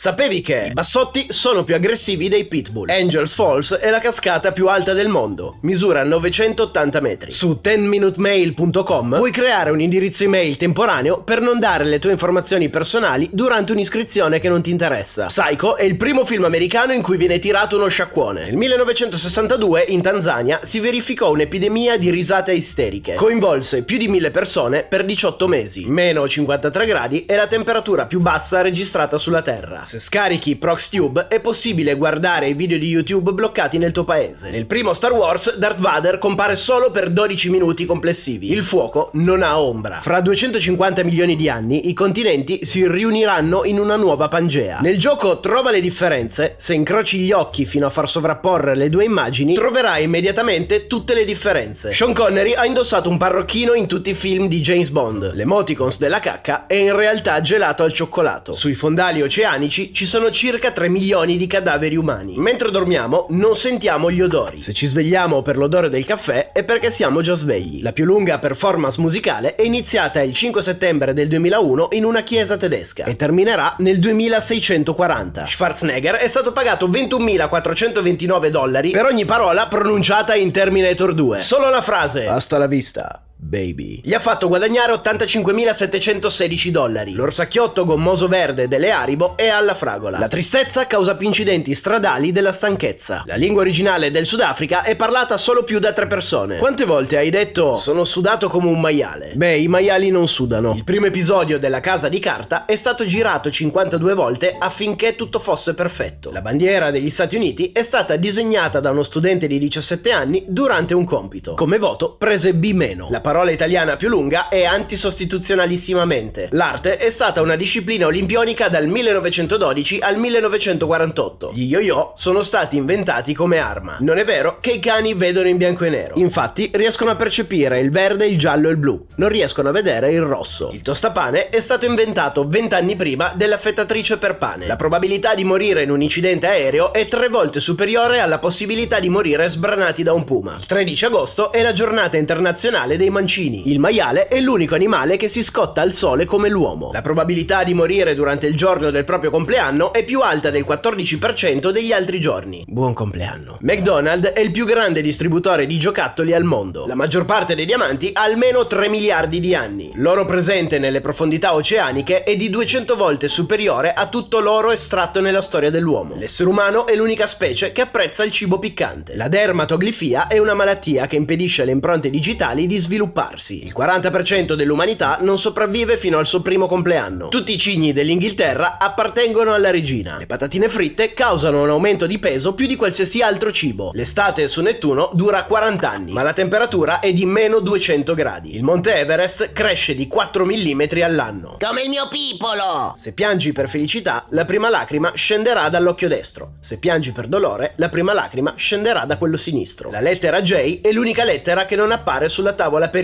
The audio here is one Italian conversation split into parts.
Sapevi che i bassotti sono più aggressivi dei pitbull? Angels Falls è la cascata più alta del mondo, misura 980 metri. Su 10minutemail.com puoi creare un indirizzo email temporaneo per non dare le tue informazioni personali durante un'iscrizione che non ti interessa. Psycho è il primo film americano in cui viene tirato uno sciacquone. Nel 1962 in Tanzania si verificò un'epidemia di risate isteriche. Coinvolse più di 1000 persone per 18 mesi. Meno 53 gradi è la temperatura più bassa registrata sulla Terra. Se scarichi ProxTube è possibile guardare i video di YouTube bloccati nel tuo paese. Nel primo Star Wars Darth Vader compare solo per 12 minuti complessivi. Il fuoco non ha ombra. Fra 250 milioni di anni i continenti si riuniranno in una nuova Pangea. Nel gioco Trova le differenze, se incroci gli occhi fino a far sovrapporre le due immagini, troverai immediatamente tutte le differenze. Sean Connery ha indossato un parrocchino in tutti i film di James Bond. L'emoticons della cacca è in realtà gelato al cioccolato. Sui fondali oceanici ci sono circa 3 milioni di cadaveri umani. Mentre dormiamo non sentiamo gli odori. Se ci svegliamo per l'odore del caffè è perché siamo già svegli. La più lunga performance musicale è iniziata il 5 settembre del 2001 in una chiesa tedesca e terminerà nel 2640. Schwarzenegger è stato pagato 21.429 dollari per ogni parola pronunciata in Terminator 2. Solo la frase Hasta la vista. Baby. Gli ha fatto guadagnare 85.716 dollari. L'orsacchiotto gommoso verde delle Haribo è alla fragola. La tristezza causa più incidenti stradali della stanchezza. La lingua originale del Sudafrica è parlata solo più da tre persone. Quante volte hai detto sono sudato come un maiale? Beh, i maiali non sudano. Il primo episodio della Casa di Carta è stato girato 52 volte affinché tutto fosse perfetto. La bandiera degli Stati Uniti è stata disegnata da uno studente di 17 anni durante un compito. Come voto prese B-. La parola italiana più lunga è antisostituzionalissimamente. L'arte è stata una disciplina olimpionica dal 1912 al 1948. Gli yo-yo sono stati inventati come arma. Non è vero che i cani vedono in bianco e nero. Infatti riescono a percepire il verde, il giallo e il blu. Non riescono a vedere il rosso. Il tostapane è stato inventato 20 anni prima dell'affettatrice per pane. La probabilità di morire in un incidente aereo è tre volte superiore alla possibilità di morire sbranati da un puma. Il 13 agosto è la giornata internazionale dei mancini. Il maiale è l'unico animale che si scotta al sole come l'uomo. La probabilità di morire durante il giorno del proprio compleanno è più alta del 14% degli altri giorni. Buon compleanno. McDonald's è il più grande distributore di giocattoli al mondo. La maggior parte dei diamanti ha almeno 3 miliardi di anni. L'oro presente nelle profondità oceaniche è di 200 volte superiore a tutto l'oro estratto nella storia dell'uomo. L'essere umano è l'unica specie che apprezza il cibo piccante. La dermatoglifia è una malattia che impedisce alle impronte digitali di svilupparsi. Il 40% dell'umanità non sopravvive fino al suo primo compleanno. Tutti i cigni dell'Inghilterra appartengono alla regina. Le patatine fritte causano un aumento di peso più di qualsiasi altro cibo. L'estate su Nettuno dura 40 anni, ma la temperatura è di meno 200 gradi. Il monte Everest cresce di 4 mm all'anno. Come il mio pipolo! Se piangi per felicità, la prima lacrima scenderà dall'occhio destro. Se piangi per dolore, la prima lacrima scenderà da quello sinistro. La lettera J è l'unica lettera che non appare sulla tavola periodica.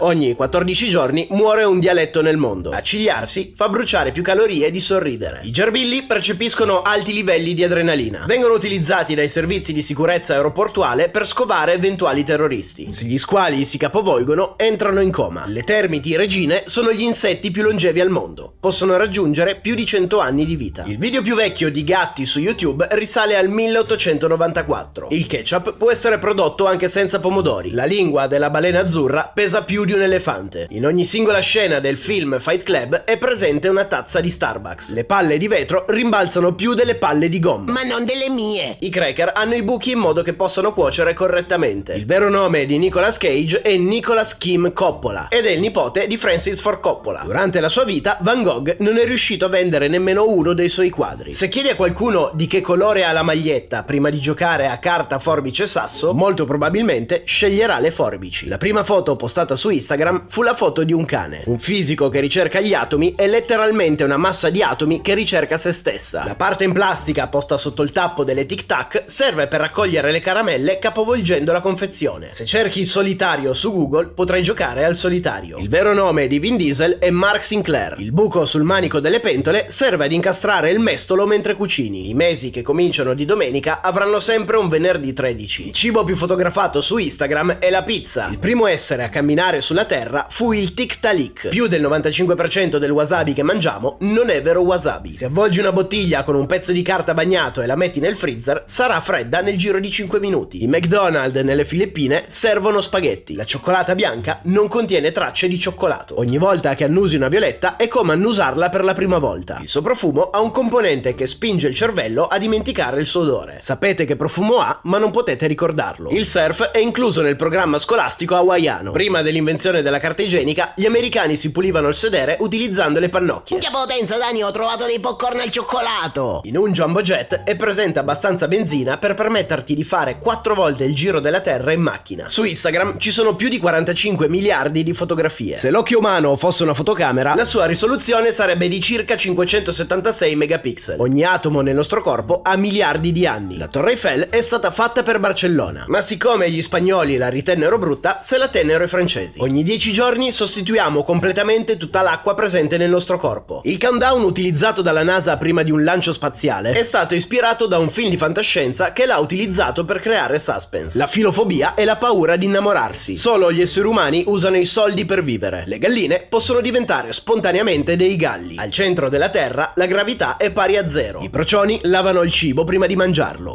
Ogni 14 giorni muore un dialetto nel mondo. Accigliarsi fa bruciare più calorie di sorridere. I gerbilli percepiscono alti livelli di adrenalina. Vengono utilizzati dai servizi di sicurezza aeroportuale per scovare eventuali terroristi. Se gli squali si capovolgono, entrano in coma. Le termiti regine sono gli insetti più longevi al mondo. Possono raggiungere più di 100 anni di vita. Il video più vecchio di gatti su YouTube risale al 1894. Il ketchup può essere prodotto anche senza pomodori. La lingua della balena azzurra pesa più di un elefante. In ogni singola scena del film Fight Club è presente una tazza di Starbucks. Le palle di vetro rimbalzano più delle palle di gomma. Ma non delle mie! I cracker hanno i buchi in modo che possano cuocere correttamente. Il vero nome di Nicolas Cage è Nicholas Kim Coppola ed è il nipote di Francis Ford Coppola. Durante la sua vita, Van Gogh non è riuscito a vendere nemmeno uno dei suoi quadri. Se chiedi a qualcuno di che colore ha la maglietta prima di giocare a carta, forbice e sasso, molto probabilmente sceglierà le forbici. La prima foto postata su Instagram fu la foto di un cane. Un fisico che ricerca gli atomi è letteralmente una massa di atomi che ricerca se stessa. La parte in plastica posta sotto il tappo delle Tic Tac serve per raccogliere le caramelle capovolgendo la confezione. Se cerchi solitario su Google potrai giocare al solitario. Il vero nome di Vin Diesel è Mark Sinclair. Il buco sul manico delle pentole serve ad incastrare il mestolo mentre cucini. I mesi che cominciano di domenica avranno sempre un venerdì 13. Il cibo più fotografato su Instagram è la pizza. Il primo essere a camminare sulla terra fu il Tiktaalik. Più del 95% del wasabi che mangiamo non è vero wasabi. Se avvolgi una bottiglia con un pezzo di carta bagnato e la metti nel freezer, sarà fredda nel giro di 5 minuti. I McDonald's nelle Filippine servono spaghetti. La cioccolata bianca non contiene tracce di cioccolato. Ogni volta che annusi una violetta è come annusarla per la prima volta. Il suo profumo ha un componente che spinge il cervello a dimenticare il suo odore. Sapete che profumo ha, ma non potete ricordarlo. Il surf è incluso nel programma scolastico hawaiano. Prima dell'invenzione della carta igienica, gli americani si pulivano il sedere utilizzando le pannocchie. Minchia potenza, Dani, ho trovato dei popcorn al cioccolato. In un jumbo jet è presente abbastanza benzina per permetterti di fare 4 volte il giro della Terra in macchina. Su Instagram ci sono più di 45 miliardi di fotografie. Se l'occhio umano fosse una fotocamera, la sua risoluzione sarebbe di circa 576 megapixel. Ogni atomo nel nostro corpo ha miliardi di anni. La Torre Eiffel è stata fatta per Barcellona, ma siccome gli spagnoli la ritennero brutta, se la tennero francesi. Ogni 10 giorni sostituiamo completamente tutta l'acqua presente nel nostro corpo. Il countdown utilizzato dalla NASA prima di un lancio spaziale è stato ispirato da un film di fantascienza che l'ha utilizzato per creare suspense. La filofobia è la paura di innamorarsi. Solo gli esseri umani usano i soldi per vivere. Le galline possono diventare spontaneamente dei galli. Al centro della Terra la gravità è pari a zero. I procioni lavano il cibo prima di mangiarlo.